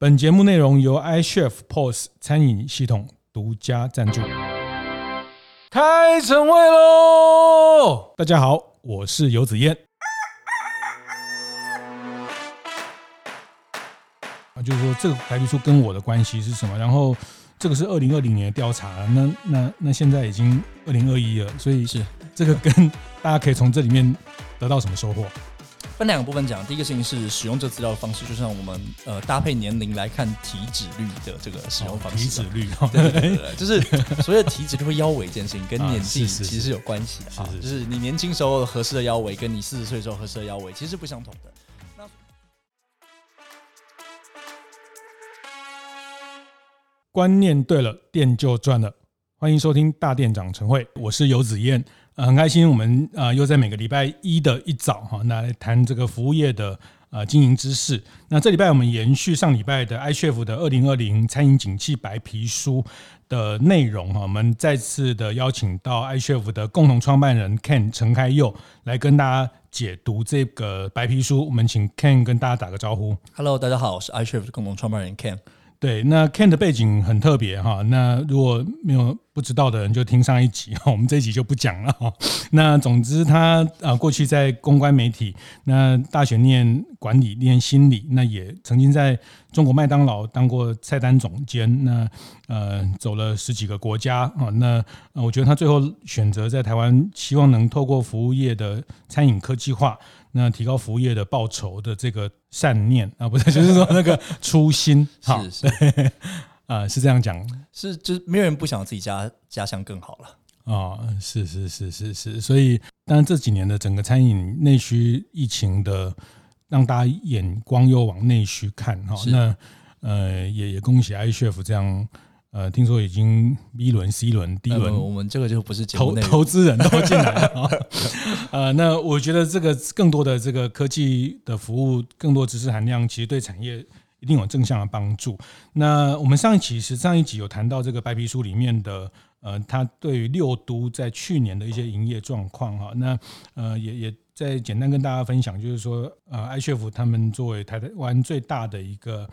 本节目内容由 iChef POS 餐饮系统独家赞助。开晨会喽！大家好，我是游子燕。啊，就是说这个白皮书跟我的关系是什么？然后这个是二零二零年的调查，那那那现在已经二零二一了，所以是这个跟大家可以从这里面得到什么收获？分两个部分讲，第一个事情是使用这资料的方式，就像我们呃搭配年龄来看体脂率的这个使用方式。体脂率，对对对对，就是所谓的体脂率会腰围这件事情，跟年纪其实是有关系的啊。就是你年轻时候合适的腰围，跟你四十岁时候合适的腰围其实是不相同的。那观念对了，店就赚了。欢迎收听大店长晨会，我是游子燕。呃，很开心，我们呃又在每个礼拜一的一早哈，那来谈这个服务业的呃经营知识。那这礼拜我们延续上礼拜的 iChef 的二零二零餐饮景气白皮书的内容哈，我们再次的邀请到 iChef 的共同创办人 Ken 陈开佑来跟大家解读这个白皮书。我们请 Ken 跟大家打个招呼。Hello，大家好，我是 iChef 的共同创办人 Ken。对，那 Ken 的背景很特别哈。那如果没有不知道的人，就听上一集哈。我们这一集就不讲了哈。那总之，他啊过去在公关媒体，那大学念管理，念心理，那也曾经在中国麦当劳当过菜单总监。那呃，走了十几个国家啊。那我觉得他最后选择在台湾，希望能透过服务业的餐饮科技化。那提高服务业的报酬的这个善念啊，不是，就是说那个初心，好，是是。啊，是这样讲，是就是没有人不想自己家家乡更好了。啊，是是是是是，所以当然这几年的整个餐饮内需疫情的，让大家眼光又往内需看哈，那呃也也恭喜 iChef 这样。呃，听说已经 B 轮、C 轮、D 轮、呃，我们这个就不是投投资人都进来了。呃，那我觉得这个更多的这个科技的服务，更多知识含量，其实对产业一定有正向的帮助。那我们上一期是上一集有谈到这个白皮书里面的，呃，它对于六都在去年的一些营业状况哈。那呃，也也再简单跟大家分享，就是说，呃，iChef 他们作为台湾最大的一个。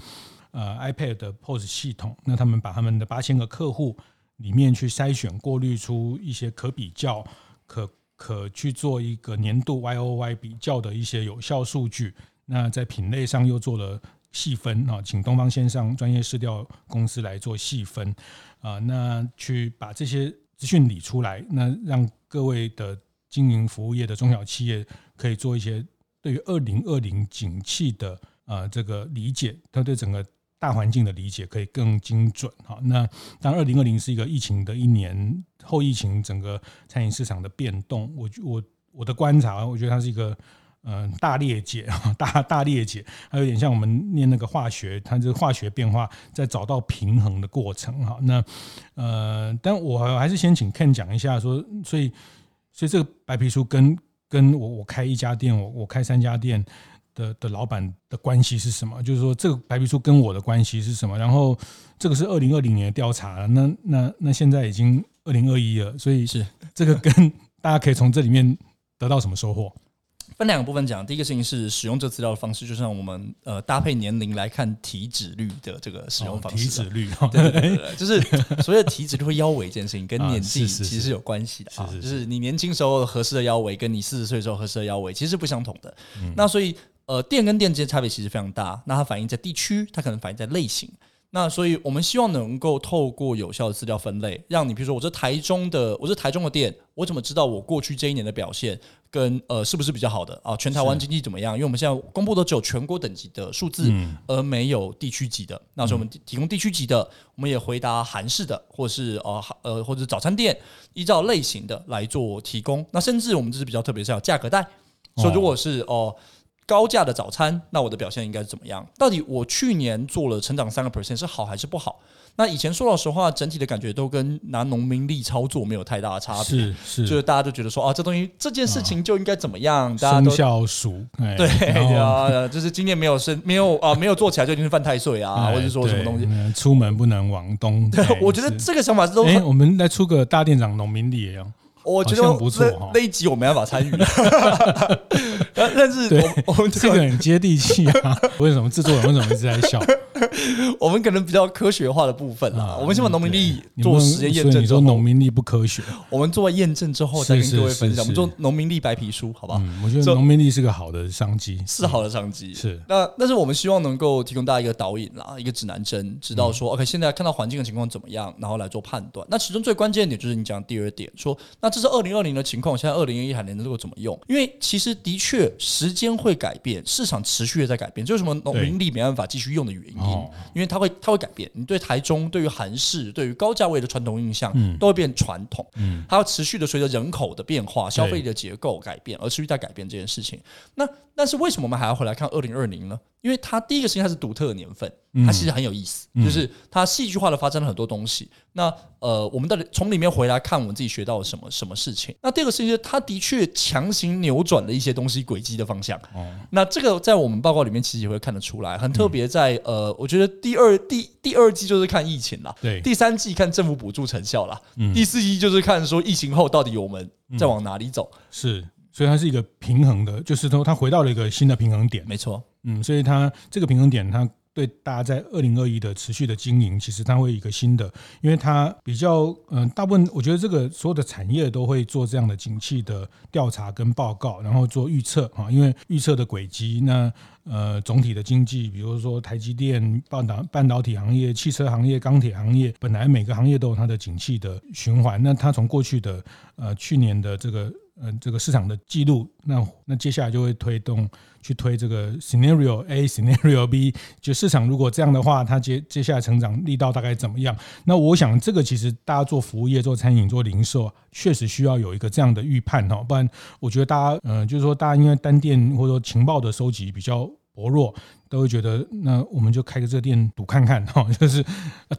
呃，iPad 的 POS 系统，那他们把他们的八千个客户里面去筛选、过滤出一些可比较、可可去做一个年度 YOY 比较的一些有效数据。那在品类上又做了细分啊，请东方线上专业市调公司来做细分啊，那去把这些资讯理出来，那让各位的经营服务业的中小企业可以做一些对于二零二零景气的啊这个理解，他对整个。大环境的理解可以更精准哈。那当二零二零是一个疫情的一年，后疫情整个餐饮市场的变动，我我我的观察，我觉得它是一个嗯大裂解 大大裂解，还有点像我们念那个化学，它这个化学变化在找到平衡的过程哈。那呃，但我还是先请 Ken 讲一下说，所以所以这个白皮书跟跟我我开一家店，我我开三家店。的的老板的关系是什么？就是说，这个白皮书跟我的关系是什么？然后，这个是二零二零年的调查，那那那现在已经二零二一了，所以是这个跟大家可以从这里面得到什么收获？分两个部分讲，第一个事情是使用这资料的方式，就像我们呃搭配年龄来看体脂率的这个使用方式。体脂率，对对对，对，就是 所谓的体脂率会腰围这件事情跟年纪其实是有关系的啊，就是你年轻时候合适的腰围，跟你四十岁时候合适的腰围其实是不相同的。那所以。呃，店跟店之间差别其实非常大。那它反映在地区，它可能反映在类型。那所以我们希望能够透过有效的资料分类，让你比如说我这台中的，我这台中的店，我怎么知道我过去这一年的表现跟呃是不是比较好的啊？全台湾经济怎么样？因为我们现在公布的只有全国等级的数字，而没有地区级的。那所以我们提供地区级的，我们也回答韩式的，或是呃呃或者早餐店，依照类型的来做提供。那甚至我们这是比较特别是要价格带，所以如果是哦。高价的早餐，那我的表现应该是怎么样？到底我去年做了成长三个 percent 是好还是不好？那以前说老实话，整体的感觉都跟拿农民力操作没有太大的差别，是是，就是大家都觉得说啊，这东西这件事情就应该怎么样？啊、大家都生肖鼠，对啊，就是今年没有生没有啊没有做起来就已经是犯太岁啊，或者说什么东西，出门不能往东。对，我觉得这个想法是都，哎，我们来出个大店长农民力也要。我觉得不错，那一集我没办法参与。但是我我们这个很接地气啊。为什么制作人为什么一直在笑？我们可能比较科学化的部分啦。我们先把农民力做实验验证。你说农民力不科学？我们做验证之后再跟各位分享。我们做农民力白皮书，好吧？我觉得农民力是个好的商机，是好的商机。是那，但是我们希望能够提供大家一个导引啦，一个指南针，知道说 OK，现在看到环境的情况怎么样，然后来做判断。那其中最关键的点就是你讲第二点，说那这是二零二零的情况，现在二零二一还能够怎么用？因为其实的确时间会改变，市场持续的在改变，这是什么农民力没办法继续用的原因，因为它会。它会改变，你对台中、对于韩式、对于高价位的传统印象，都会变传统。嗯，它要持续的随着人口的变化、消费的结构改变而持续在改变这件事情。那但是为什么我们还要回来看二零二零呢？因为它第一个事情它是独特的年份，它其实很有意思，嗯、就是它戏剧化的发生了很多东西。那呃，我们到底从里面回来看，我们自己学到了什么什么事情？那第二个事情是它的确强行扭转了一些东西轨迹的方向。哦，那这个在我们报告里面其实也会看得出来，很特别。在呃，我觉得第二第第二季就是看疫情了，对，第三季看政府补助成效了，嗯，第四季就是看说疫情后到底我们在往哪里走。是，所以它是一个平衡的，就是说它回到了一个新的平衡点。没错。嗯，所以它这个平衡点，它对大家在二零二一的持续的经营，其实它会一个新的，因为它比较嗯、呃，大部分我觉得这个所有的产业都会做这样的景气的调查跟报告，然后做预测啊，因为预测的轨迹，那呃总体的经济，比如说台积电、半导半导体行业、汽车行业、钢铁行业，本来每个行业都有它的景气的循环，那它从过去的呃去年的这个。嗯、呃，这个市场的记录，那那接下来就会推动去推这个 scenario A、scenario B，就市场如果这样的话，它接接下来成长力道大概怎么样？那我想这个其实大家做服务业、做餐饮、做零售，确实需要有一个这样的预判哈，不然我觉得大家嗯、就是说大家因为单店或者说情报的收集比较薄弱。都会觉得，那我们就开个这店赌看看哈，就是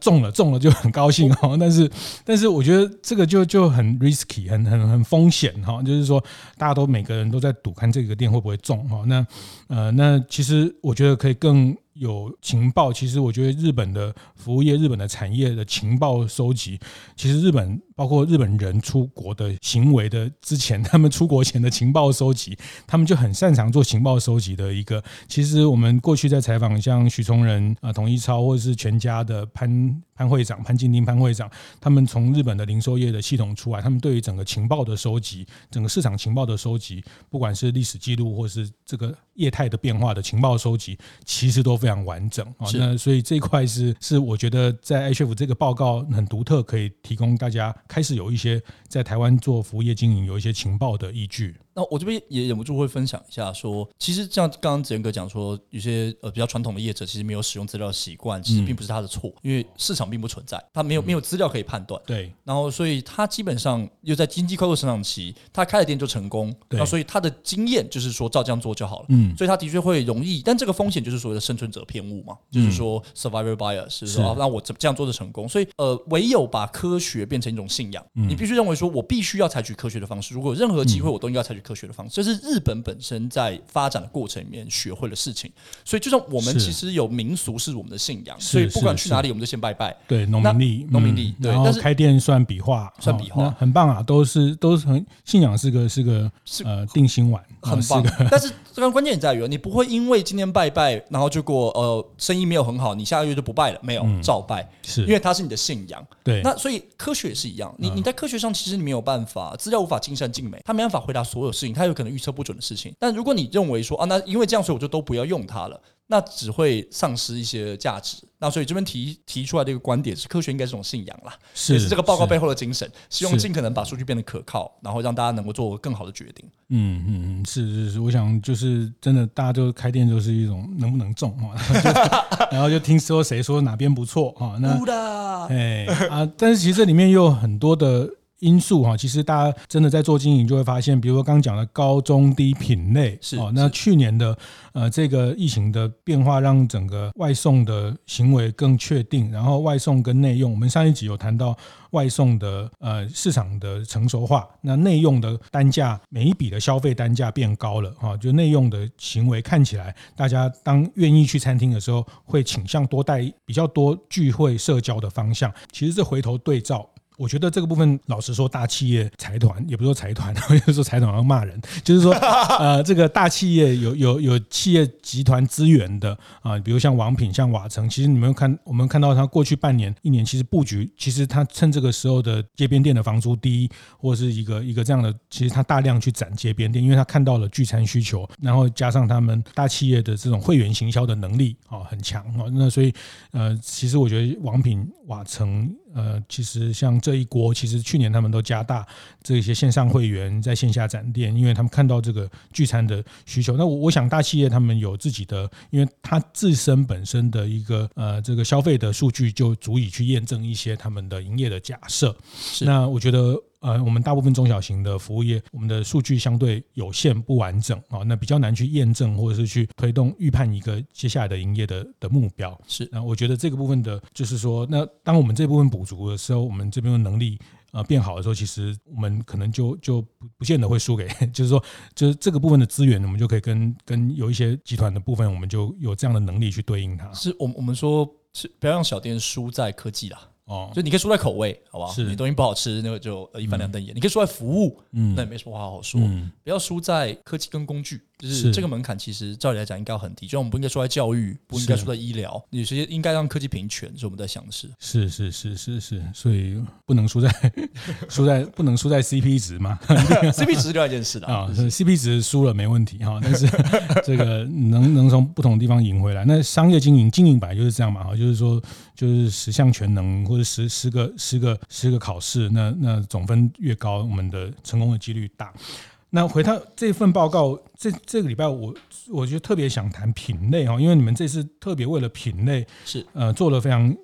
中了中了就很高兴哈。但是，但是我觉得这个就就很 risky，很很很风险哈。就是说，大家都每个人都在赌看这个店会不会中哈。那呃，那其实我觉得可以更。有情报，其实我觉得日本的服务业、日本的产业的情报收集，其实日本包括日本人出国的行为的之前，他们出国前的情报收集，他们就很擅长做情报收集的一个。其实我们过去在采访像许崇仁啊、统一超或者是全家的潘潘会长潘金丁潘会长，他们从日本的零售业的系统出来，他们对于整个情报的收集，整个市场情报的收集，不管是历史记录或是这个业态的变化的情报收集，其实都非。非常完整啊，那所以这一块是是我觉得在 HF 这个报告很独特，可以提供大家开始有一些在台湾做服务业经营有一些情报的依据。那我这边也忍不住会分享一下，说其实像刚刚子仁哥讲说，有些呃比较传统的业者其实没有使用资料的习惯，其实并不是他的错，因为市场并不存在，他没有没有资料可以判断。对，然后所以他基本上又在经济快速成长期，他开了店就成功，那所以他的经验就是说照这样做就好了。嗯，所以他的确会容易，但这个风险就是所谓的生存者偏误嘛，就是说 survivor bias 是说那我这这样做的成功，所以呃唯有把科学变成一种信仰，你必须认为说我必须要采取科学的方式，如果有任何机会我都应该采取科学的方式，这是。日本本身在发展的过程里面学会的事情，所以就像我们其实有民俗是我们的信仰，所以不管去哪里我们就先拜拜。对，农民历，农民历，对。但是开店算笔画，算笔画，很棒啊，都是都是很信仰，是个是个呃定心丸，很棒。但是这个关键在于，你不会因为今天拜拜，然后结果呃生意没有很好，你下个月就不拜了，没有照拜，是因为它是你的信仰。对，那所以科学也是一样，你你在科学上其实你没有办法，资料无法尽善尽美，他没办法回答所有事情，他有可能预测。不准的事情，但如果你认为说啊，那因为这样，所以我就都不要用它了，那只会丧失一些价值。那所以这边提提出来的一个观点是，科学应该是种信仰啦，是，也是这个报告背后的精神，希望尽可能把数据变得可靠，然后让大家能够做更好的决定。嗯嗯嗯，是是是，我想就是真的，大家就开店就是一种能不能中 啊，然后就听说谁说哪边不错啊，那哎啊，但是其实这里面又有很多的。因素哈，其实大家真的在做经营，就会发现，比如说刚刚讲的高中低品类是哦，那去年的呃这个疫情的变化，让整个外送的行为更确定，然后外送跟内用，我们上一集有谈到外送的呃市场的成熟化，那内用的单价每一笔的消费单价变高了哈，就内用的行为看起来，大家当愿意去餐厅的时候，会倾向多带比较多聚会社交的方向，其实这回头对照。我觉得这个部分，老实说，大企业财团也不是说财团，我就说财团要骂人，就是说，呃，这个大企业有有有企业集团资源的啊，比如像王品、像瓦城，其实你们看，我们看到它过去半年、一年，其实布局，其实它趁这个时候的街边店的房租低，或者是一个一个这样的，其实它大量去展街边店，因为它看到了聚餐需求，然后加上他们大企业的这种会员行销的能力啊很强啊，那所以呃，其实我觉得王品、瓦城。呃，其实像这一锅，其实去年他们都加大这些线上会员在线下展店，因为他们看到这个聚餐的需求。那我我想大企业他们有自己的，因为他自身本身的一个呃这个消费的数据就足以去验证一些他们的营业的假设。那我觉得。呃，我们大部分中小型的服务业，我们的数据相对有限不完整啊，那比较难去验证或者是去推动预判一个接下来的营业的的目标。是，那我觉得这个部分的，就是说，那当我们这部分补足的时候，我们这边的能力呃变好的时候，其实我们可能就就不不见得会输给，就是说，就是这个部分的资源，我们就可以跟跟有一些集团的部分，我们就有这样的能力去对应它。是我我们说是不要让小店输在科技啦。哦，就你可以输在口味，好不好？是你东西不好吃，那个就一翻两瞪眼。你可以输在服务，嗯，那也没什么话好说。不要输在科技跟工具，就是这个门槛，其实照理来讲应该很低。就我们不应该输在教育，不应该输在医疗，有些应该让科技平权，是我们在想的事。是是是是是，所以不能输在 输在不能输在 CP 值嘛？CP 值是另外一件事的啊，CP 值输了没问题哈，但是 这个能能从不同的地方赢回来。那商业经营经营本来就是这样嘛，哈，就是说就是十项全能或者十十个十个十个考试，那那总分越高，我们的成功的几率大。那回到这份报告，这这个礼拜我我就特别想谈品类哈，因为你们这次特别为了品类是呃做了非常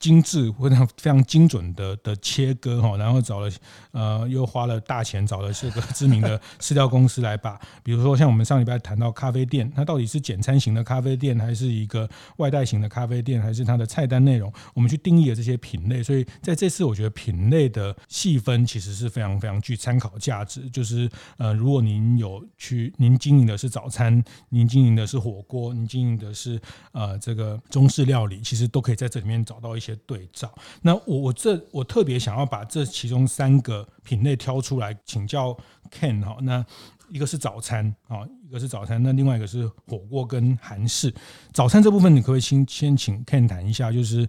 精致、非常非常精准的的切割哈，然后找了呃又花了大钱找了这个知名的饲料公司来把，比如说像我们上礼拜谈到咖啡店，它到底是简餐型的咖啡店，还是一个外带型的咖啡店，还是它的菜单内容，我们去定义了这些品类。所以在这次我觉得品类的细分其实是非常非常具参考价值，就是呃。如果您有去，您经营的是早餐，您经营的是火锅，您经营的是呃这个中式料理，其实都可以在这里面找到一些对照。那我我这我特别想要把这其中三个品类挑出来请教 Ken 哈。那一个是早餐啊，一个是早餐，那另外一个是火锅跟韩式。早餐这部分，你可不可以先先请 Ken 谈一下？就是。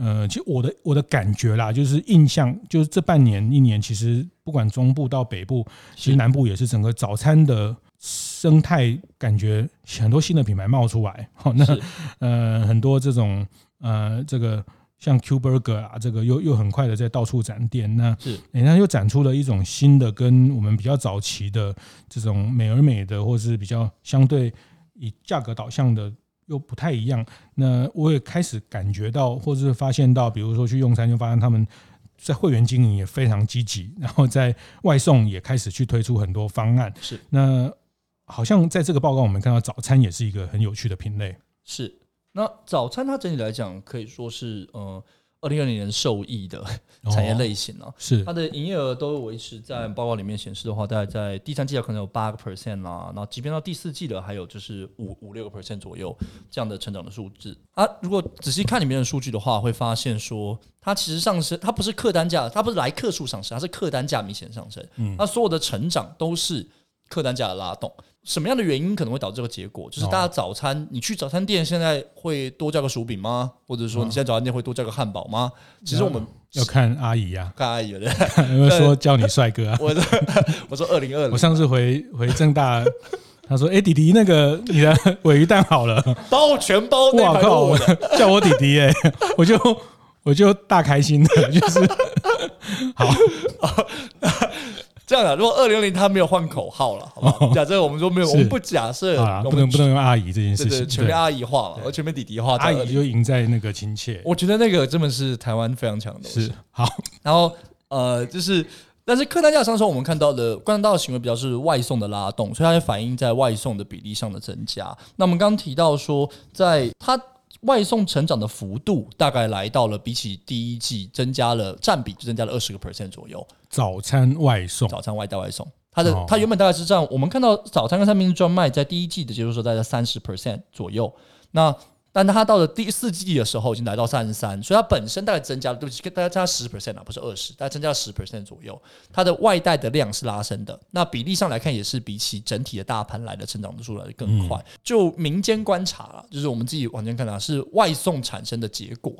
呃，其实我的我的感觉啦，就是印象，就是这半年一年，其实不管中部到北部，其实南部也是整个早餐的生态，感觉很多新的品牌冒出来。好，那呃很多这种呃这个像 Q Burger 啊，这个又又很快的在到处展店，那是人家又展出了一种新的，跟我们比较早期的这种美而美的，或是比较相对以价格导向的。又不太一样，那我也开始感觉到，或者是发现到，比如说去用餐，就发现他们在会员经营也非常积极，然后在外送也开始去推出很多方案。是，那好像在这个报告，我们看到早餐也是一个很有趣的品类。是，那早餐它整体来讲可以说是，呃。二零二零年受益的产业类型哦，是它的营业额都维持在报告里面显示的话，大概在第三季可能有八个 percent 啦，然后即便到第四季的还有就是五五六个 percent 左右这样的成长的数字啊。如果仔细看里面的数据的话，会发现说它其实上升，它不是客单价，它不是来客数上升，它是客单价明显上升。嗯，那所有的成长都是客单价的拉动。什么样的原因可能会导致这个结果？就是大家早餐，你去早餐店现在会多叫个薯饼吗？或者说你现在早餐店会多叫个汉堡吗？其实我们要看阿姨呀，看阿姨的。有没有说叫你帅哥啊？我说我说二零二零，我上次回回正大，他说：“哎，弟弟，那个你的尾鱼蛋好了，包全包。”哇靠！叫我弟弟哎，我就我就大开心的，就是 好。这如果二零二零他没有换口号了，好不好？假设我们说没有，我们不假设，不能不能用阿姨这件事情，全面阿姨化了，而全面弟弟化，阿姨就赢在那个亲切。我觉得那个真的是台湾非常强的东西。是好，然后呃，就是但是客单价上升，我们看到的观察到的行为比较是外送的拉动，所以它也反映在外送的比例上的增加。那我们刚刚提到说，在它。外送成长的幅度大概来到了比起第一季增加了占比，就增加了二十个 percent 左右。早餐外送，早餐外带外送，它的它原本大概是这样，我们看到早餐跟三明治专卖在第一季的结束时候大概三十 percent 左右。那但它到了第四季的时候已经来到三十三，所以它本身大概增加了，对不起，大概加十 percent 啊，不是二十，大概增加了十 percent 左右。它的外带的量是拉升的，那比例上来看也是比起整体的大盘来的成长的速度来的更快。嗯、就民间观察了，就是我们自己往前看啊，是外送产生的结果，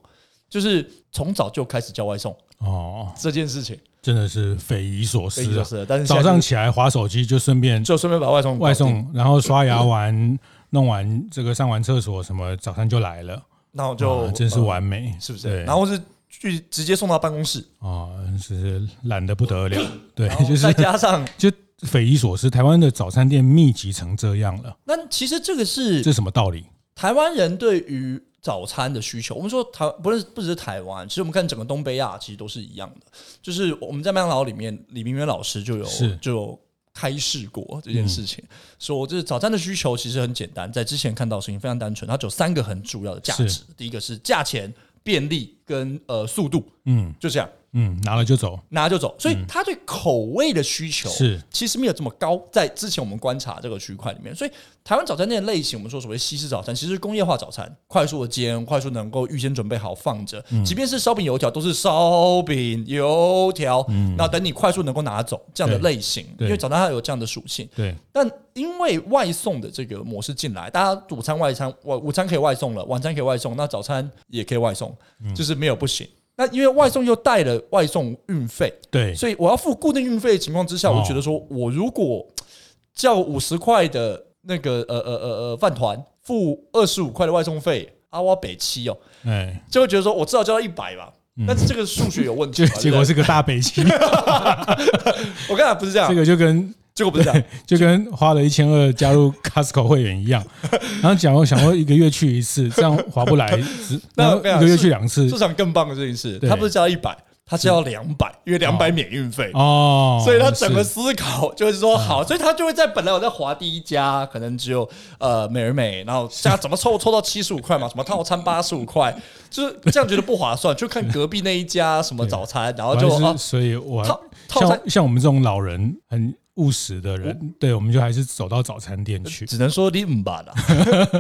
就是从早就开始叫外送哦，这件事情真的是匪夷所思啊！但是早上起来划手机就顺便就顺便把外送外送，然后刷牙完。弄完这个上完厕所什么，早餐就来了，然后就真是完美，是不是？然后是去直接送到办公室啊，是懒得不得了，对，就是再加上 就匪夷所思，台湾的早餐店密集成这样了。那其实这个是这什么道理？台湾人对于早餐的需求，我们说台不是不只是台湾，其实我们看整个东北亚其实都是一样的，就是我们在麦当劳里面，李明远老师就有是。就有。开示过这件事情，嗯、说就是早餐的需求其实很简单，在之前看到的事情非常单纯，它只有三个很主要的价值，第一个是价钱、便利跟呃速度，嗯，就这样。嗯，拿了就走，拿了就走，所以他对口味的需求是。其实没有这么高。在之前我们观察这个区块里面，所以台湾早餐店的类型，我们说所谓西式早餐，其实是工业化早餐，快速的煎，快速能够预先准备好放着。即便是烧饼油条，都是烧饼油条，那等你快速能够拿走这样的类型，因为早餐它有这样的属性。对，但因为外送的这个模式进来，大家午餐外餐，晚午餐可以外送了，晚餐可以外送，那早餐也可以外送，就是没有不行。那因为外送又带了外送运费，对，所以我要付固定运费的情况之下，我觉得说我如果叫五十块的那个呃呃呃呃饭团，付二十五块的外送费，阿哇北七哦，哎，就会觉得说我至少交到一百吧，但是这个数学有问题，结果是个大北七，我刚才不是这样，这个就跟。结果不是这样，就跟花了一千二加入 Costco 会员一样。然后讲我想过一个月去一次，这样划不来。然后一个月去两次。这场更棒的这件事，他不是交一百，他是要两百，因为两百免运费哦。所以他整个思考就是说好，所以他就会在本来我在划第一家，可能只有呃美而美，然后加怎么凑凑到七十五块嘛，什么套餐八十五块，就是这样觉得不划算，就看隔壁那一家什么早餐，然后就所以我套餐像我们这种老人很。务实的人，我对，我们就还是走到早餐店去。只能说你唔吧啦。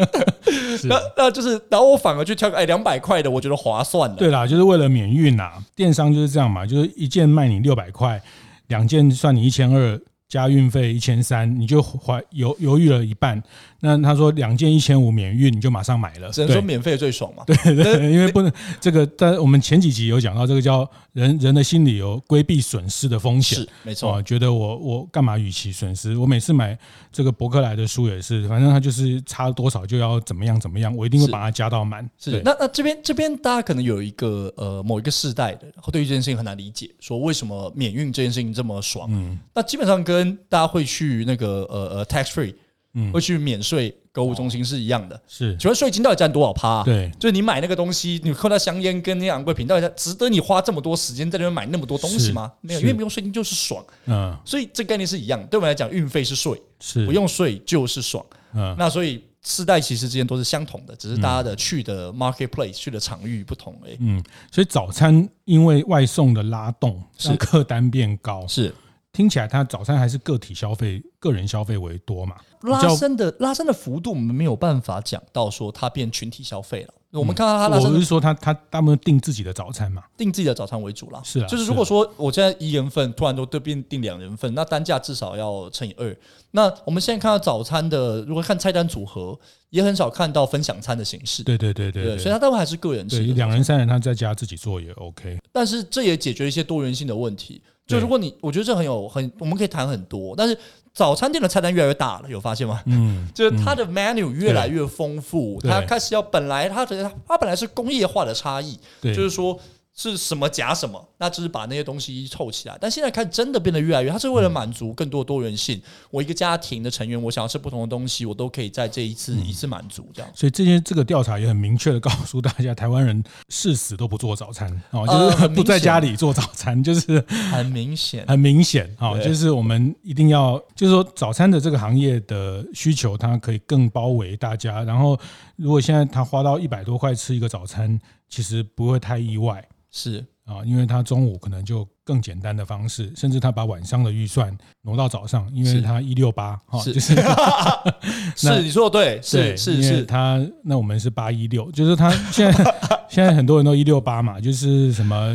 那那就是，然后我反而去挑个哎两百块的，我觉得划算的。对啦，就是为了免运啊。电商就是这样嘛，就是一件卖你六百块，两件算你一千二。加运费一千三，你就怀犹犹豫了一半。那他说两件一千五免运，你就马上买了。只能说免费最爽嘛。对对，对，因为不能这个，在我们前几集有讲到，这个叫人人的心理有规避损失的风险。是没错、啊。觉得我我干嘛与其损失？我每次买这个博客来的书也是，反正它就是差多少就要怎么样怎么样，我一定会把它加到满。是。是那那这边这边大家可能有一个呃某一个世代的，对于这件事情很难理解，说为什么免运这件事情这么爽？嗯。那基本上跟跟大家会去那个呃呃 tax free，嗯，会去免税购物中心是一样的。是，请问税金到底占多少趴？对，就是你买那个东西，你扣到香烟跟那些昂贵品，到底值得你花这么多时间在那边买那么多东西吗？没有，因为不用税金就是爽。嗯，所以这概念是一样。对我们来讲，运费是税，是不用税就是爽。嗯，那所以世代其实之间都是相同的，只是大家的去的 marketplace 去的场域不同而已。嗯，所以早餐因为外送的拉动，是客单变高。是。听起来，它早餐还是个体消费、个人消费为多嘛？拉伸的拉伸的幅度，我们没有办法讲到说它变群体消费了。我们看到它拉升，我是说它它他们定自己的早餐嘛，定自己的早餐为主了。是啊，就是如果说我现在一人份突然都都变定两人份，那单价至少要乘以二。那我们现在看到早餐的，如果看菜单组合，也很少看到分享餐的形式。对对对对，对，所以它大部分还是个人吃。两人三人他在家自己做也 OK。但是这也解决一些多元性的问题。就如果你，我觉得这很有很，我们可以谈很多。但是早餐店的菜单越来越大了，有发现吗？嗯，就是它的 menu 越来越丰富，它开始要本来它的它本来是工业化的差异，就是说。是什么夹什么，那就是把那些东西凑起来。但现在开始真的变得越来越，它是为了满足更多多元性。我一个家庭的成员，我想要吃不同的东西，我都可以在这一次一次满足这样。所以这些这个调查也很明确的告诉大家，台湾人誓死都不做早餐哦，就是不在家里做早餐，就是很明显，很明显啊，就是我们一定要，就是说早餐的这个行业的需求，它可以更包围大家。然后，如果现在他花到一百多块吃一个早餐，其实不会太意外。是啊，因为他中午可能就更简单的方式，甚至他把晚上的预算挪到早上，因为他一六八哈，就是 是你说的对，是是是，他那我们是八一六，就是他现在现在很多人都一六八嘛，就是什么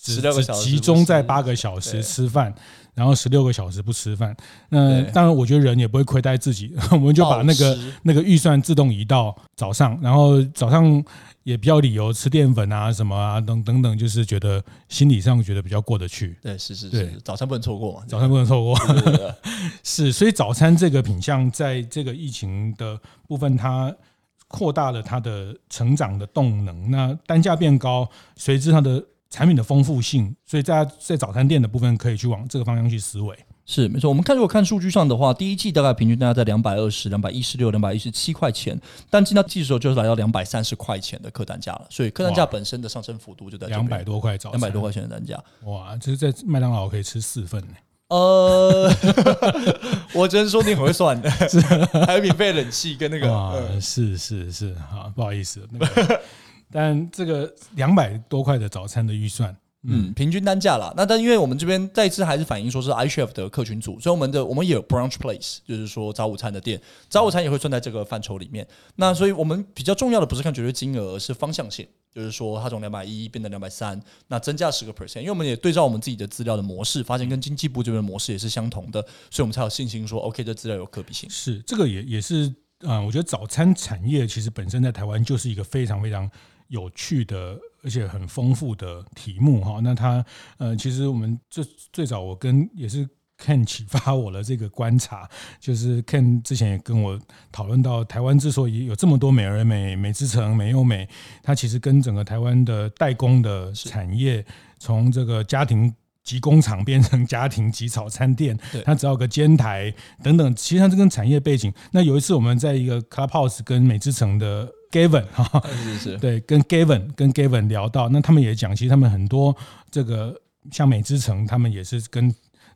只只集中在八个小时吃饭。然后十六个小时不吃饭，那当然我觉得人也不会亏待自己，我们就把那个那个预算自动移到早上，然后早上也比较理由吃淀粉啊什么啊等等等，就是觉得心理上觉得比较过得去。对，是是是，早餐不能错过嘛，早餐不能错过。是，所以早餐这个品相在这个疫情的部分，它扩大了它的成长的动能，那单价变高，随之它的。产品的丰富性，所以大家在早餐店的部分可以去往这个方向去思维。是没错，我们看如果看数据上的话，第一季大概平均大概在两百二十、两百一十六、两百一十七块钱，但进到季的时候就是来到两百三十块钱的客单价了。所以客单价本身的上升幅度就在两百多块，两百多块钱的单价。哇，这是在麦当劳可以吃四份呢。呃，我只能说你很会算的，还有免费冷气跟那个。哇，是是是，好，不好意思，那个。但这个两百多块的早餐的预算，嗯，平均单价啦。那但因为我们这边再次还是反映说是 iCHEF 的客群组，所以我们的我们也有 brunch place，就是说早午餐的店，早午餐也会算在这个范畴里面。那所以我们比较重要的不是看绝对金额，而是方向性，就是说它从两百一变成两百三，那增加十个 percent。因为我们也对照我们自己的资料的模式，发现跟经济部这边的模式也是相同的，所以我们才有信心说 OK，这资料有可比性。是这个也也是啊、呃，我觉得早餐产业其实本身在台湾就是一个非常非常。有趣的，而且很丰富的题目哈。那他呃，其实我们最最早我跟也是 Ken 启发我的这个观察，就是 Ken 之前也跟我讨论到，台湾之所以有这么多美而美、美之城、美又美，它其实跟整个台湾的代工的产业，从这个家庭级工厂变成家庭级早餐店，它只要有个煎台等等，其实它这跟产业背景。那有一次我们在一个 Clubhouse 跟美之城的。Gavin 哈，是是对，跟 Gavin 跟 Gavin 聊到，那他们也讲，其实他们很多这个像美之城，他们也是跟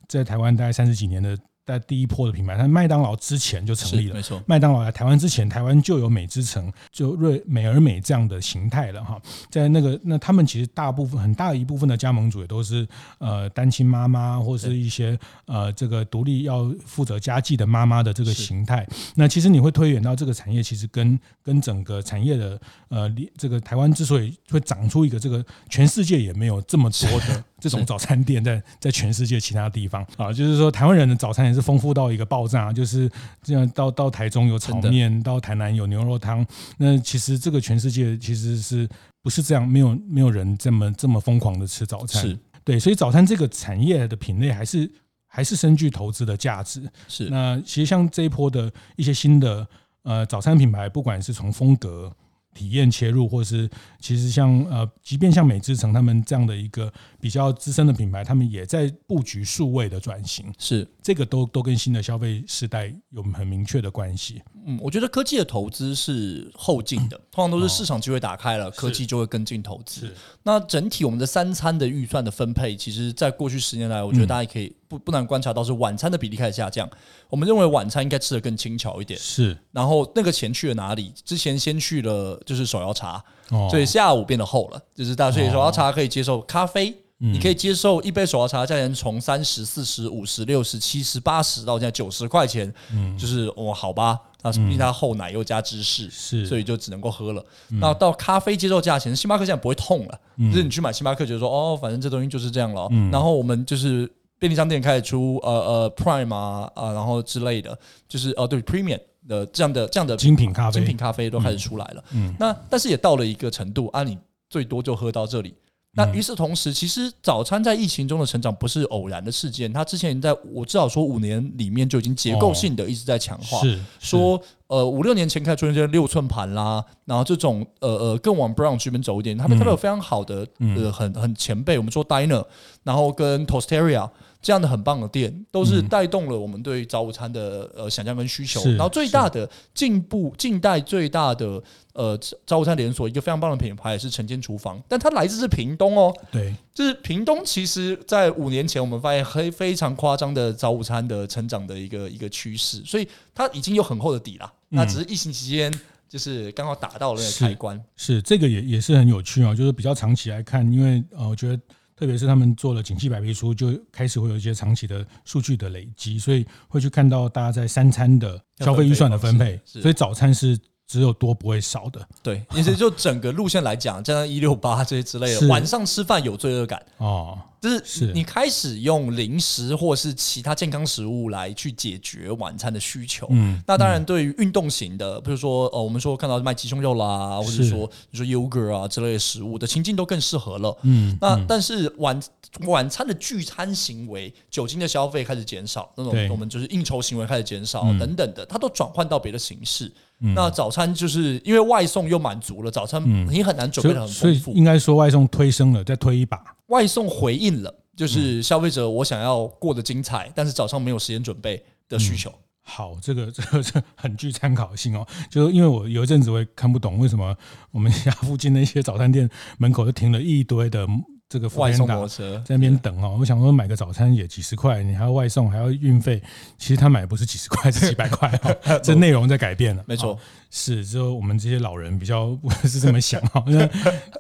在台湾大概三十几年的。在第一波的品牌，但麦当劳之前就成立了，没错。麦当劳来台湾之前，台湾就有美之城，就瑞美而美这样的形态了哈。在那个那他们其实大部分很大一部分的加盟主也都是呃单亲妈妈或是一些呃这个独立要负责家计的妈妈的这个形态。那其实你会推远到这个产业，其实跟跟整个产业的呃这个台湾之所以会长出一个这个全世界也没有这么多的。这种早餐店在在全世界其他地方啊，就是说台湾人的早餐也是丰富到一个爆炸，就是这样到到台中有炒面，到台南有牛肉汤。那其实这个全世界其实是不是这样？没有没有人这么这么疯狂的吃早餐，是对，所以早餐这个产业的品类还是还是深具投资的价值。是那其实像这一波的一些新的呃早餐品牌，不管是从风格。体验切入，或是其实像呃，即便像美之城他们这样的一个比较资深的品牌，他们也在布局数位的转型，是。这个都都跟新的消费时代有很明确的关系。嗯，我觉得科技的投资是后进的，通常都是市场机会打开了，科技就会跟进投资。那整体我们的三餐的预算的分配，其实在过去十年来，我觉得大家可以不不难观察到，是晚餐的比例开始下降。我们认为晚餐应该吃的更轻巧一点，是。然后那个钱去了哪里？之前先去了就是手摇茶，所以下午变得厚了，就是大家所以手摇茶可以接受咖啡。你可以接受一杯手摇茶价钱从三十、四十、五十、六十、七十、八十到现在九十块钱，嗯，就是哦，好吧，它因为它厚奶又加芝士，是，所以就只能够喝了。那到咖啡接受价钱，星巴克现在不会痛了，就是你去买星巴克，觉得说哦，反正这东西就是这样了。然后我们就是便利商店开始出呃呃 Prime 啊啊，然后之类的，就是呃对 Premium 的这样的这样的精品咖啡，精品咖啡都开始出来了。嗯，那但是也到了一个程度啊，你最多就喝到这里。那与此同时，其实早餐在疫情中的成长不是偶然的事件。它之前在我至少说五年里面就已经结构性的一直在强化，是说呃五六年前开始出现这些六寸盘啦，然后这种呃呃更往 brunch 这边走一点，他们他们有非常好的呃很很前辈，我们说 diner，然后跟 Toasteria。这样的很棒的店，都是带动了我们对早午餐的呃想象跟需求。然后最大的进步，近代最大的呃早午餐连锁，一个非常棒的品牌是晨间厨房，但它来自是屏东哦。对，就是屏东，其实在五年前我们发现非非常夸张的早午餐的成长的一个一个趋势，所以它已经有很厚的底了。那只是疫情期间，就是刚好打到了那个开关。是，是这个也也是很有趣啊，就是比较长期来看，因为呃，我觉得。特别是他们做了景气白皮书，就开始会有一些长期的数据的累积，所以会去看到大家在三餐的消费预算的分配，所以早餐是。只有多不会少的，对，其实就整个路线来讲，加上一六八这些之类的，晚上吃饭有罪恶感哦，就是你开始用零食或是其他健康食物来去解决晚餐的需求。嗯，那当然对于运动型的，比如说呃，我们说看到卖鸡胸肉啦，或者说你说 yogurt 啊之类的食物的情境都更适合了。嗯，那但是晚晚餐的聚餐行为，酒精的消费开始减少，那种我们就是应酬行为开始减少等等的，它都转换到别的形式。嗯、那早餐就是因为外送又满足了，早餐你很难准备的很丰富，所以应该说外送推升了，再推一把。外送回应了，就是消费者我想要过得精彩，但是早上没有时间准备的需求。嗯、好，这个 这个这很具参考性哦。就是因为我有一阵子我也看不懂为什么我们家附近的一些早餐店门口就停了一堆的。这个外送摩托车在那边等哦，我想说买个早餐也几十块，你还要外送还要运费，其实他买不是几十块，是几百块哈。这内容在改变了，没错，是就我们这些老人比较不是这么想哈。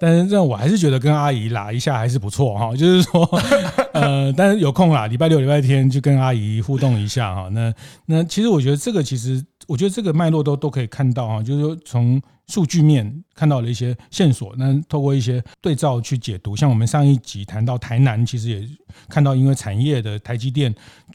但是这样我还是觉得跟阿姨拉一下还是不错哈，就是说 呃，但是有空啦，礼拜六礼拜天就跟阿姨互动一下哈。那那其实我觉得这个其实我觉得这个脉络都都可以看到哈，就是说从。数据面看到了一些线索，那透过一些对照去解读，像我们上一集谈到台南，其实也看到因为产业的台积电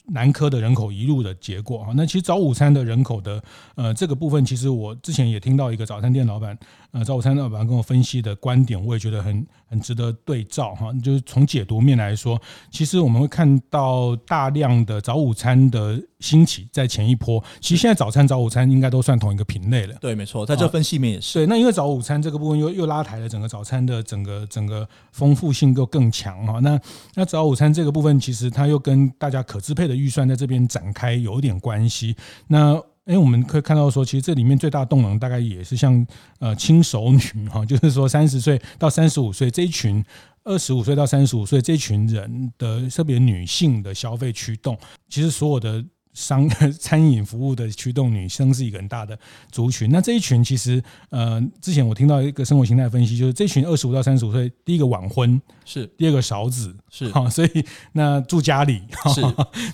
南科的人口移入的结果哈。那其实早午餐的人口的呃这个部分，其实我之前也听到一个早餐店老板呃早午餐老板跟我分析的观点，我也觉得很很值得对照哈。就是从解读面来说，其实我们会看到大量的早午餐的兴起在前一波，其实现在早餐早午餐应该都算同一个品类了。对，没错，在这分析面。对，那因为早午餐这个部分又又拉抬了整个早餐的整个整个丰富性又更强哈。那那早午餐这个部分其实它又跟大家可支配的预算在这边展开有点关系。那哎，我们可以看到说，其实这里面最大的动能大概也是像呃轻熟女哈，就是说三十岁到三十五岁这一群，二十五岁到三十五岁这一群人的特别女性的消费驱动，其实所有的。商 餐饮服务的驱动，女生是一个很大的族群。那这一群其实，呃，之前我听到一个生活形态分析，就是这群二十五到三十五岁，第一个晚婚是，第二个少子是，好，所以那住家里是，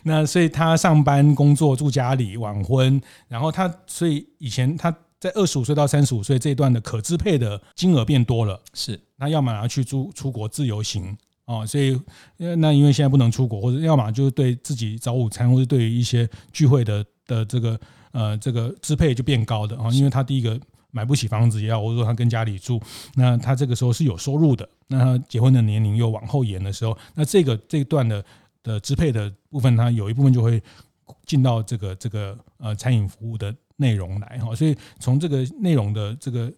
那所以他上班工作住家里晚婚，然后他所以以前他在二十五岁到三十五岁这一段的可支配的金额变多了，是，那要么拿去租出国自由行。哦，所以那因为现在不能出国，或者要么就是对自己找午餐，或者对于一些聚会的的这个呃这个支配就变高的啊，因为他第一个买不起房子也好，或者说他跟家里住，那他这个时候是有收入的，那他结婚的年龄又往后延的时候，那这个这一段的的支配的部分，他有一部分就会进到这个这个呃餐饮服务的内容来哈，所以从这个内容的这个。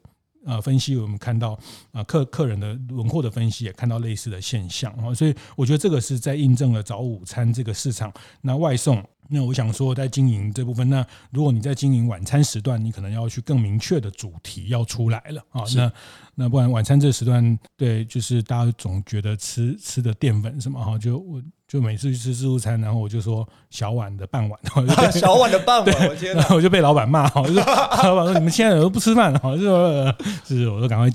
呃，分析我们看到啊，客客人的轮廓的分析也看到类似的现象啊，所以我觉得这个是在印证了早午餐这个市场。那外送，那我想说在经营这部分，那如果你在经营晚餐时段，你可能要去更明确的主题要出来了啊。那那不然晚餐这个时段，对，就是大家总觉得吃吃的淀粉什么哈，就我。就每次去吃自助餐，然后我就说小碗的半碗，小碗的半碗，我天哪！然后我就被老板骂，我就说 老板说你们现在人都不吃饭了，就说是，我说赶快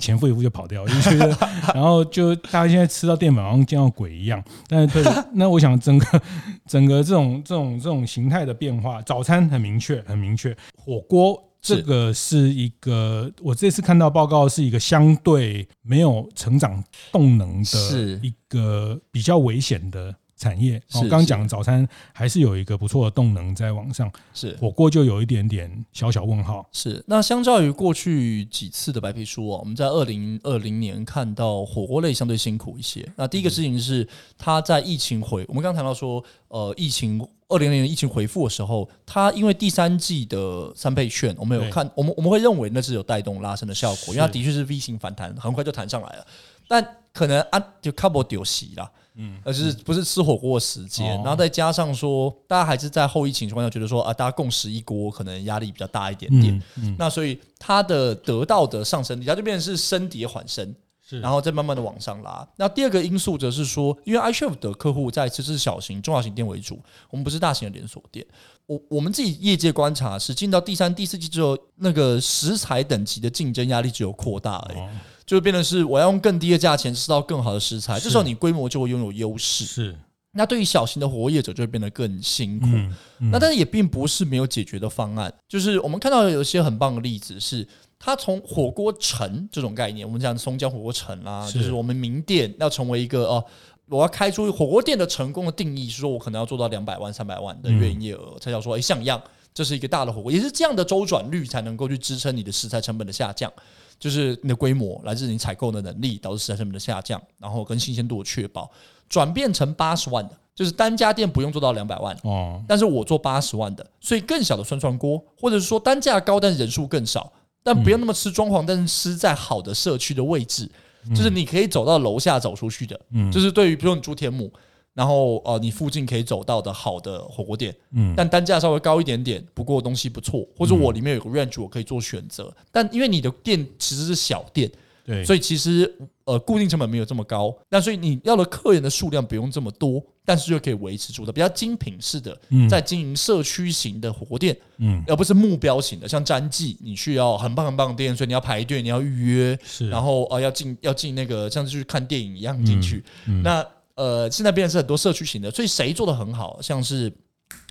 前付一付就跑掉，就觉得，然后就大家现在吃到淀粉好像见到鬼一样。但是对，那我想整个整个这种这种这种形态的变化，早餐很明确，很明确，火锅。这个是一个，我这次看到报告是一个相对没有成长动能的一个比较危险的产业。我刚刚讲早餐还是有一个不错的动能在往上，是火锅就有一点点小小问号。是那相较于过去几次的白皮书哦，我们在二零二零年看到火锅类相对辛苦一些。那第一个事情是它在疫情回，我们刚刚谈到说，呃，疫情。二零年疫情回复的时候，它因为第三季的三倍券，我们有看，我们我们会认为那是有带动拉升的效果，因为它的确是 V 型反弹，很快就弹上来了。但可能啊，就卡不丢席啦，嗯，而是不是吃火锅的时间，然后再加上说，大家还是在后疫情情况下觉得说啊，大家共食一锅，可能压力比较大一点点，那所以它的得到的上升，它就变成是升跌缓升。然后再慢慢的往上拉。那第二个因素则是说，因为 iChef 的客户在其实是小型、中小型店为主，我们不是大型的连锁店。我我们自己业界观察是，进到第三、第四季之后，那个食材等级的竞争压力只有扩大而已。就变成是我要用更低的价钱吃到更好的食材，这时候你规模就会拥有优势。是，那对于小型的火锅业者就会变得更辛苦。嗯嗯、那但是也并不是没有解决的方案，就是我们看到有一些很棒的例子是。它从火锅城这种概念，我们讲松江火锅城啦，是就是我们名店要成为一个哦，我要开出火锅店的成功的定义，是说我可能要做到两百万、三百万的月营业额，才叫说哎像样，这是一个大的火锅，也是这样的周转率才能够去支撑你的食材成本的下降，就是你的规模来自你采购的能力导致食材成本的下降，然后跟新鲜度的确保，转变成八十万的，就是单家店不用做到两百万哦，但是我做八十万的，所以更小的涮涮锅，或者是说单价高但人数更少。但不用那么吃装潢，但是吃在好的社区的位置，就是你可以走到楼下走出去的，就是对于比如说你住天母，然后呃你附近可以走到的好的火锅店，但单价稍微高一点点，不过东西不错，或者我里面有个 range 我可以做选择，但因为你的店其实是小店。对，所以其实呃，固定成本没有这么高，那所以你要的客人的数量不用这么多，但是就可以维持住的比较精品式的，在经营社区型的火锅店，嗯，而不是目标型的，像詹记，你需要很棒很棒的店，所以你要排队，你要预约，是，然后呃要进要进那个像是去看电影一样进去，嗯嗯、那呃现在变成是很多社区型的，所以谁做的很好，像是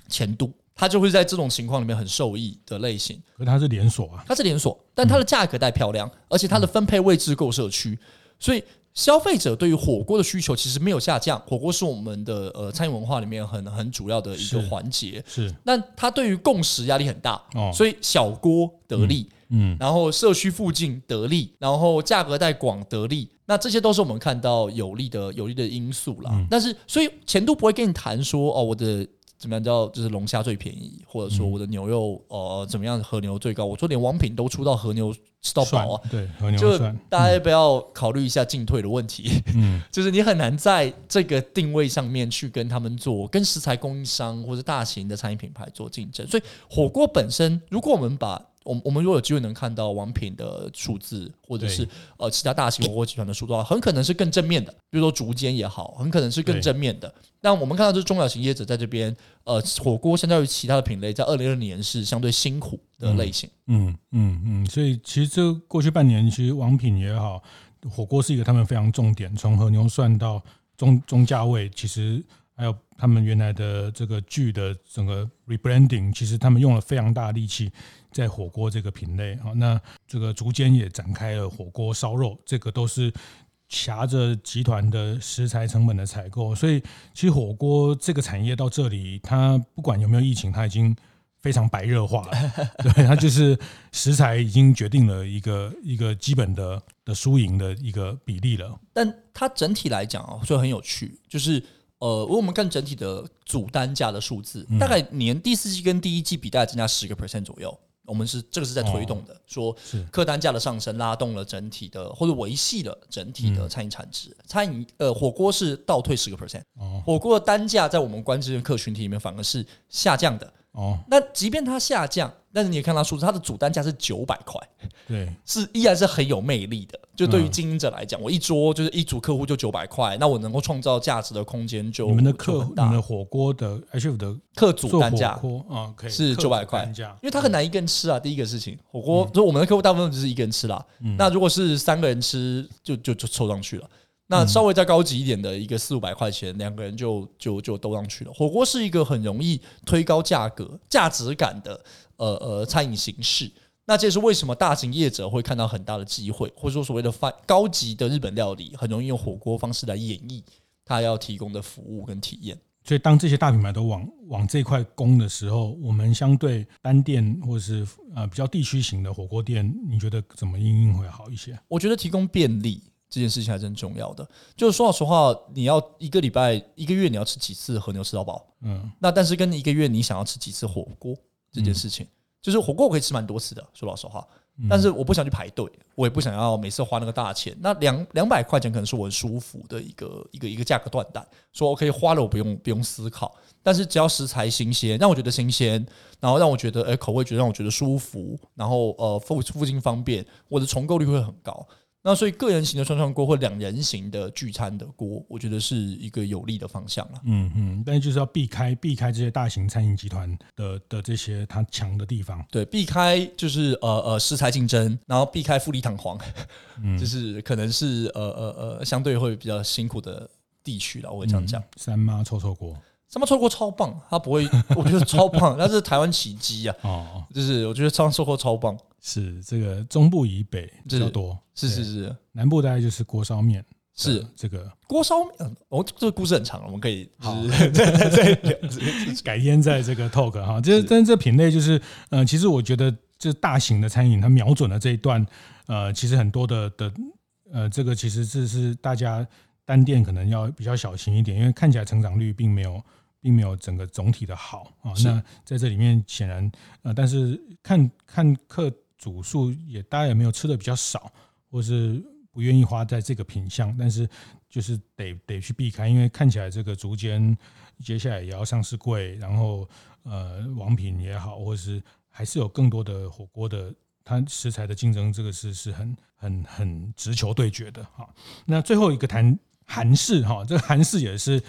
前都。它就会在这种情况里面很受益的类型，可它是连锁啊，它是连锁，但它的价格带漂亮，而且它的分配位置够社区，所以消费者对于火锅的需求其实没有下降。火锅是我们的呃餐饮文化里面很很主要的一个环节，是。那它对于共识压力很大，所以小锅得利，嗯，然后社区附近得利，然后价格带广得利，那这些都是我们看到有利的有利的因素啦。但是所以钱都不会跟你谈说哦，我的。怎么样叫就是龙虾最便宜，或者说我的牛肉呃怎么样和牛最高？我说连王品都出到和牛吃到饱啊，对，和牛就大家要不要考虑一下进退的问题？嗯，就是你很难在这个定位上面去跟他们做，跟食材供应商或者大型的餐饮品牌做竞争。所以火锅本身，如果我们把我我们如果有机会能看到王品的数字，或者是呃其他大型火锅集团的数字的话，很可能是更正面的。比如说竹间也好，很可能是更正面的。但我们看到这中小型业者在这边，呃，火锅相较于其他的品类，在二零二零年是相对辛苦的类型。嗯嗯嗯，所以其实这过去半年，其实王品也好，火锅是一个他们非常重点，从和牛涮到中中价位，其实。还有他们原来的这个剧的整个 rebranding，其实他们用了非常大的力气在火锅这个品类啊。那这个逐渐也展开了火锅烧肉，这个都是夹着集团的食材成本的采购。所以其实火锅这个产业到这里，它不管有没有疫情，它已经非常白热化了。对，它就是食材已经决定了一个一个基本的的输赢的一个比例了。但它整体来讲啊，就很有趣，就是。呃，我们看整体的主单价的数字，大概年第四季跟第一季比，大概增加十个 percent 左右。我们是这个是在推动的，说客单价的上升拉动了整体的，或者维系了整体的餐饮产值。餐饮呃火锅是倒退十个 percent，火锅的单价在我们关注的客群体里面反而是下降的。哦，那即便它下降，但是你也看到数字，它的主单价是九百块，对，是依然是很有魅力的。就对于经营者来讲，我一桌就是一组客户就九百块，那我能够创造价值的空间就你们的客，你们的火锅的 H 的客组单价啊，可以是九百块，因为它很难一个人吃啊。第一个事情，火锅就我们的客户大部分就是一个人吃啦。那如果是三个人吃，就就就凑上去了。那稍微再高级一点的一个四五百块钱，两个人就就就都上去了。火锅是一个很容易推高价格、价值感的呃呃餐饮形式。那这也是为什么大型业者会看到很大的机会，或者说所谓的饭高级的日本料理，很容易用火锅方式来演绎它要提供的服务跟体验。所以，当这些大品牌都往往这块攻的时候，我们相对单店或者是呃比较地区型的火锅店，你觉得怎么应用会好一些？我觉得提供便利。这件事情还是很重要的。就是说老实话，你要一个礼拜、一个月你要吃几次和牛吃到饱？嗯，那但是跟你一个月你想要吃几次火锅这件事情，就是火锅我可以吃蛮多次的。说老实话，但是我不想去排队，我也不想要每次花那个大钱。那两两百块钱可能是我很舒服的一个一个一个价格断带。说我可以花了，我不用不用思考。但是只要食材新鲜，让我觉得新鲜，然后让我觉得哎口味觉得让我觉得舒服，然后呃附附近方便，我的重购率会很高。那所以个人型的涮涮锅或两人型的聚餐的锅，我觉得是一个有利的方向了。嗯嗯，但是就是要避开避开这些大型餐饮集团的的这些它强的地方。对，避开就是呃呃食材竞争，然后避开富丽堂皇，嗯、就是可能是呃呃呃相对会比较辛苦的地区了。我会这样讲。嗯、三妈臭臭锅。三妈臭锅超棒，它不会，我觉得超棒，那是台湾奇迹啊！哦，就是我觉得三妈臭锅超棒。是这个中部以北比较多，是是是，南部大概就是锅烧面，是这个锅烧面。哦，这个故事很长，我们可以好 改天在这个 talk 哈。这但是这品类就是，呃，其实我觉得这大型的餐饮，它瞄准了这一段，呃，其实很多的的，呃，这个其实是是大家单店可能要比较小心一点，因为看起来成长率并没有。并没有整个总体的好啊，那在这里面显然呃，但是看看客组数也大家也没有吃的比较少，或是不愿意花在这个品相，但是就是得得去避开，因为看起来这个竹间接下来也要上市柜，然后呃王品也好，或是还是有更多的火锅的它食材的竞争，这个是是很很很直球对决的哈。那最后一个谈韩式哈，这个韩式也是。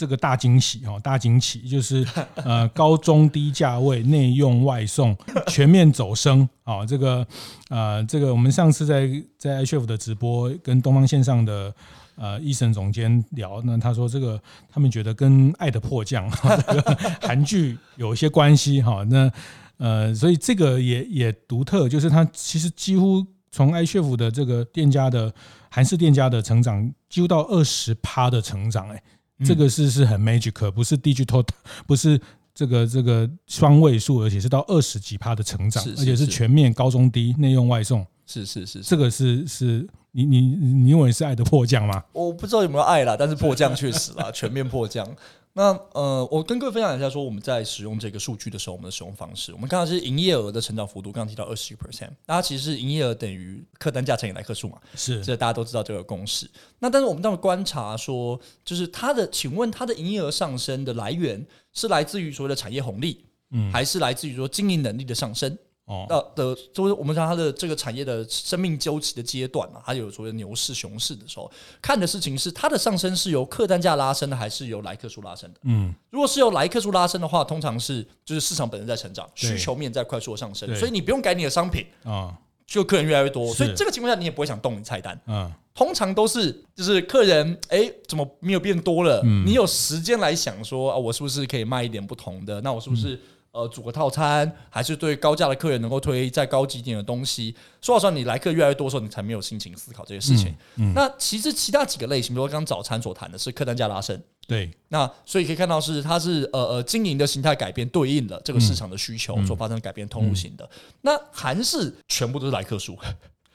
这个大惊喜哦，大惊喜 就是呃高中低价位内用外送 全面走升啊！这个呃这个我们上次在在 H F 的直播跟东方线上的呃 Eason 总监聊，那他说这个他们觉得跟《爱的迫降》这个韩剧有一些关系哈。那呃所以这个也也独特，就是它其实几乎从 iCHEF 的这个店家的韩式店家的成长，几乎到二十趴的成长哎。这个是是很 magic，不是 digital，不是这个这个双位数，而且是到二十几趴的成长，而且是全面高中低内用外送，是是是，这个是是你你你认为是爱的迫降吗？我不知道有没有爱啦，但是迫降确实啦，全面迫降。那呃，我跟各位分享一下，说我们在使用这个数据的时候，我们的使用方式，我们看到是营业额的成长幅度，刚刚提到二十 percent，大家其实是营业额等于客单价乘以来客数嘛，是，这大家都知道这个公式。那但是我们当时观察说，就是它的，请问它的营业额上升的来源是来自于所谓的产业红利，嗯，还是来自于说经营能力的上升？哦，的，就是我们讲它的这个产业的生命周期的阶段嘛，它有所谓牛市、熊市的时候，看的事情是它的上升是由客单价拉升的，还是由来客数拉升的？嗯，如果是由来客数拉升的话，通常是就是市场本身在成长，需求面在快速的上升，所以你不用改你的商品啊，就客人越来越多，所以这个情况下你也不会想动你菜单，嗯，通常都是就是客人哎怎么没有变多了？你有时间来想说啊，我是不是可以卖一点不同的？那我是不是？呃，组个套餐，还是对高价的客人能够推再高级一点的东西。说实话，你来客越来越多的时候，你才没有心情思考这些事情。嗯，嗯，那其实其他几个类型，比如说刚刚早餐所谈的是客单价拉升，对。那所以可以看到是它是呃呃经营的形态改变，对应了这个市场的需求所发生改变，通路型的。那韩式全部都是来客数，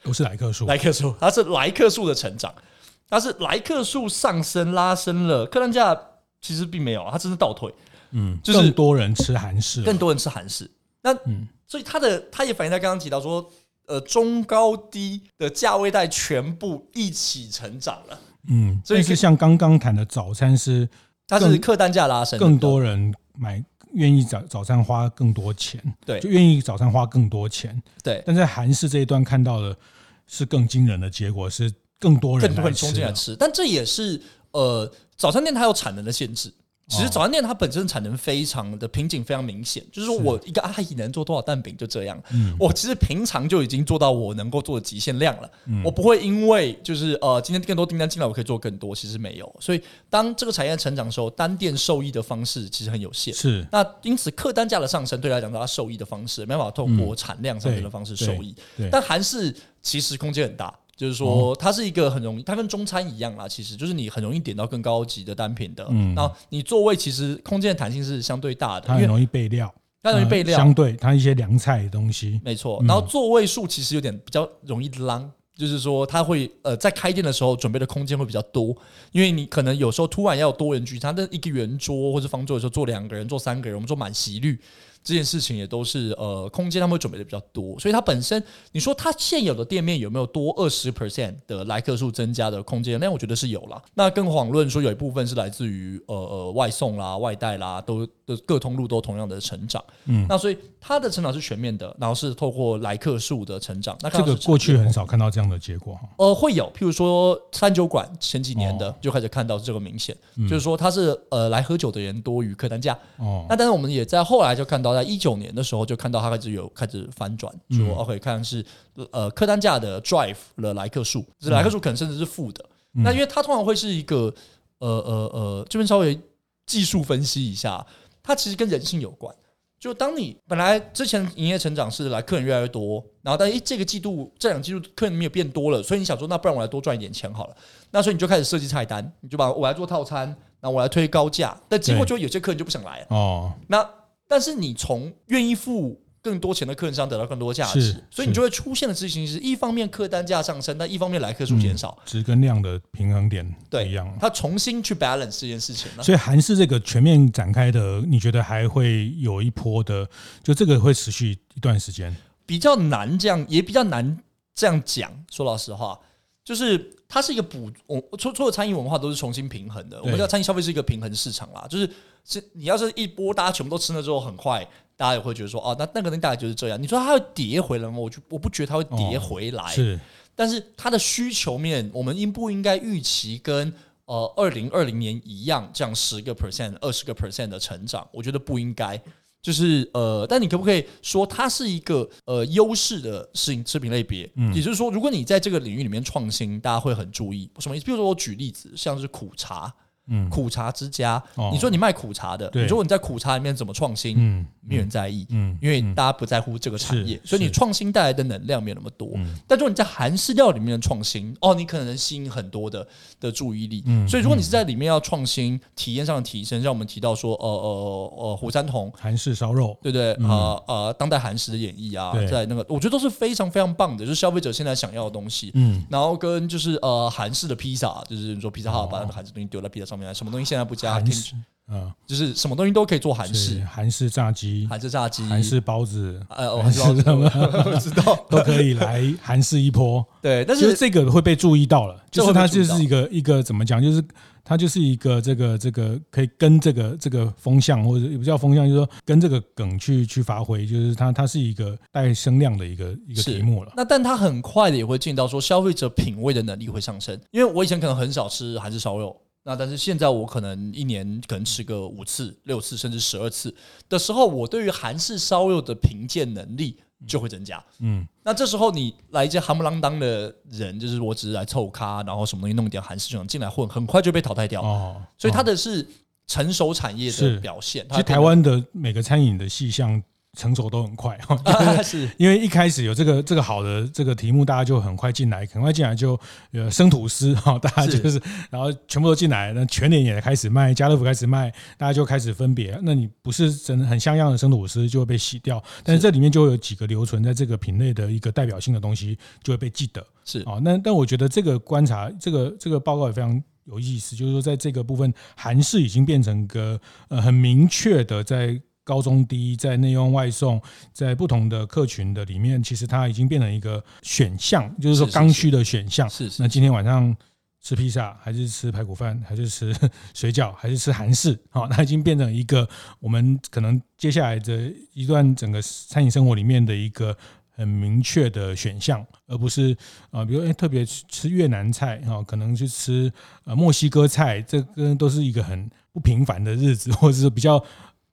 都是来客数，来客数，它是来客数的成长，它是来客数上升拉升了，客单价其实并没有，它只是倒退。嗯，就是更多人吃韩式，更多人吃韩式。那嗯，所以它的它也反映在刚刚提到说，呃，中高低的价位带全部一起成长了。嗯，所以是像刚刚谈的早餐是，它是客单价拉升，更多人买，愿意早早餐花更多钱，对，就愿意早餐花更多钱，对。但在韩式这一段看到的是更惊人的结果，是更多人更多人冲进来吃，但这也是呃，早餐店它有产能的限制。其实早餐店它本身产能非常的瓶颈非常明显，就是说我一个阿姨能做多少蛋饼就这样。我其实平常就已经做到我能够做的极限量了。我不会因为就是呃今天更多订单进来我可以做更多，其实没有。所以当这个产业成长的时候，单店受益的方式其实很有限。是。那因此客单价的上升对来讲，它受益的方式没办法透过产量上升的方式受益。但韩式其实空间很大。就是说，它是一个很容易，它跟中餐一样啦。其实就是你很容易点到更高级的单品的。嗯，然后你座位其实空间的弹性是相对大的，它很容易备料，它容易备料。相对它一些凉菜的东西，没错。然后座位数其实有点比较容易浪，就是说它会呃在开店的时候准备的空间会比较多，因为你可能有时候突然要有多人聚餐，但一个圆桌或者方桌的时候坐两个人、坐三个人，我们说满席率。这件事情也都是呃，空间他们会准备的比较多，所以它本身你说它现有的店面有没有多二十 percent 的来客数增加的空间？那我觉得是有了。那更遑论说有一部分是来自于呃呃外送啦、外带啦，都的各通路都同样的成长。嗯，那所以它的成长是全面的，然后是透过来客数的成长。那这个过去很少看到这样的结果哈。呃，会有，譬如说三酒馆前几年的就开始看到这个明显，哦、就是说它是呃来喝酒的人多于客单价。哦，那但是我们也在后来就看到。在一九年的时候，就看到它开始有开始反转，说 OK，看是呃客单价的 drive 了来客数，这来客数可能甚至是负的。那因为它通常会是一个呃呃呃，这边稍微技术分析一下，它其实跟人性有关。就当你本来之前营业成长是来客人越来越多，然后但诶这个季度这两季度客人没有变多了，所以你想说那不然我来多赚一点钱好了，那所以你就开始设计菜单，你就把我来做套餐，那我来推高价，但结果就有些客人就不想来了哦，那。但是你从愿意付更多钱的客人上得到更多价值，所以你就会出现的事情是一方面客单价上升，但一方面来客数减少，是跟量的平衡点对一样。他重新去 balance 这件事情。所以韩式这个全面展开的，你觉得还会有一波的？就这个会持续一段时间？比较难这样，也比较难这样讲。说老实话，就是它是一个补，我所有餐饮文化都是重新平衡的。我们叫餐饮消费是一个平衡市场啦，就是。是你要是一波大家全部都吃了之后很快，大家也会觉得说哦，那那个东西大概就是这样。你说它会跌回来吗？我就我不觉得它会跌回来。是，但是它的需求面，我们应不应该预期跟呃二零二零年一样，这样十个 percent、二十个 percent 的成长？我觉得不应该。就是呃，但你可不可以说它是一个呃优势的食品食品类别？嗯，也就是说，如果你在这个领域里面创新，大家会很注意。什么意思？比如说我举例子，像是苦茶。嗯，苦茶之家，你说你卖苦茶的，你说你在苦茶里面怎么创新？嗯，没人在意，嗯，因为大家不在乎这个产业，所以你创新带来的能量没有那么多。但如果你在韩式料理里面的创新，哦，你可能能吸引很多的的注意力。嗯，所以如果你是在里面要创新，体验上的提升，像我们提到说，呃呃呃，虎山童。韩式烧肉，对不对？呃呃，当代韩食的演绎啊，在那个我觉得都是非常非常棒的，就是消费者现在想要的东西。嗯，然后跟就是呃韩式的披萨，就是说披萨哈把那个韩式东西丢在披萨上。什么东西现在不加？韩式，嗯，就是什么东西都可以做韩式，韩式炸鸡，韩式炸鸡，韩式包子，呃，我知道，我知道，都可以来韩式一波。对，但是这个会被注意到了，就是它就是一个一个怎么讲，就是它就是一个这个这个可以跟这个这个风向或者也不叫风向，就是说跟这个梗去去发挥，就是它它是一个带声量的一个一个题目了。那但它很快的也会进到说消费者品味的能力会上升，因为我以前可能很少吃韩式烧肉。那但是现在我可能一年可能吃个五次、六次甚至十二次的时候，我对于韩式烧肉的评鉴能力就会增加。嗯，那这时候你来一些夯不啷当的人，就是我只是来凑咖，然后什么东西弄一点韩式就能进来混，很快就被淘汰掉。哦，所以它的是成熟产业的表现。其实台湾的每个餐饮的细项。成熟都很快，是因为一开始有这个这个好的这个题目，大家就很快进来，很快进来就呃生吐司 哈，大家就是然后全部都进来，那全联也开始卖，家乐福开始卖，大家就开始分别。那你不是真的很像样的生吐司就会被洗掉，但是这里面就会有几个留存在这个品类的一个代表性的东西就会被记得。是啊，那但我觉得这个观察，这个这个报告也非常有意思，就是说在这个部分，韩式已经变成一个呃很明确的在。高中低，在内用外送，在不同的客群的里面，其实它已经变成一个选项，就是说刚需的选项。是，是，是，那今天晚上吃披萨，还是吃排骨饭，还是吃 水饺，还是吃韩式？好，它已经变成一个我们可能接下来的一段整个餐饮生活里面的一个很明确的选项，而不是啊，比如诶特别吃越南菜哈，可能去吃呃墨西哥菜，这个都是一个很不平凡的日子，或者是比较。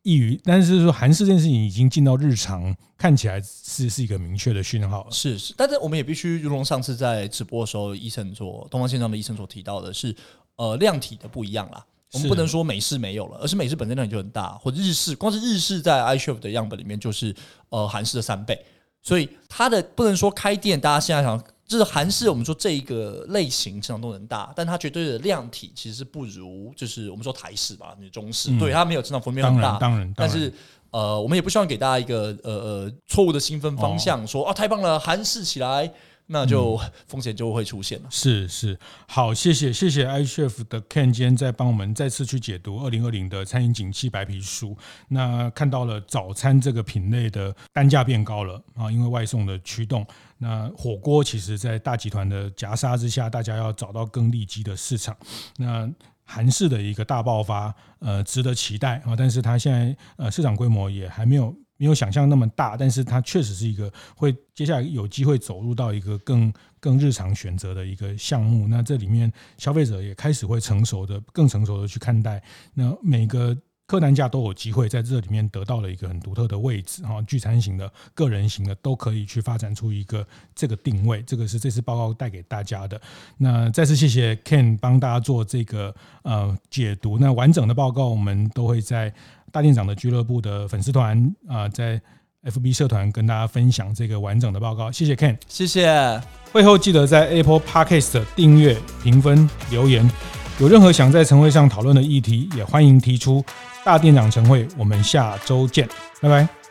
易于，但是说韩式这件事情已经进到日常，看起来是是一个明确的讯号了。是是，但是我们也必须，如同上次在直播的时候，医生所东方线上的医生所提到的是，呃，量体的不一样啦。我们不能说美式没有了，而是美式本身量体就很大，或者日式，光是日式在 iChef 的样本里面就是呃韩式的三倍，所以它的不能说开店，大家现在想。就是韩式，我们说这一个类型成长动能大，但它绝对的量体其实是不如，就是我们说台式吧，你中式，嗯、对它没有成长幅面很大。当然，当然，但是呃，我们也不希望给大家一个呃呃错误的兴奋方向，说啊太棒了，韩式起来，那就风险就会出现了。是是，好，谢谢谢谢 iCHEF 的 Ken 今天在帮我们再次去解读二零二零的餐饮景气白皮书。那看到了早餐这个品类的单价变高了啊，因为外送的驱动。那火锅其实，在大集团的夹杀之下，大家要找到更利基的市场。那韩式的一个大爆发，呃，值得期待啊。但是它现在呃市场规模也还没有。没有想象那么大，但是它确实是一个会接下来有机会走入到一个更更日常选择的一个项目。那这里面消费者也开始会成熟的、更成熟的去看待。那每个。客单价都有机会在这里面得到了一个很独特的位置哈，聚餐型的、个人型的都可以去发展出一个这个定位，这个是这次报告带给大家的。那再次谢谢 Ken 帮大家做这个呃解读。那完整的报告我们都会在大店长的俱乐部的粉丝团啊，在 FB 社团跟大家分享这个完整的报告。谢谢 Ken，谢谢。会后记得在 Apple Podcast 订阅、评分、留言。有任何想在晨会上讨论的议题，也欢迎提出。大店长晨会，我们下周见，拜拜。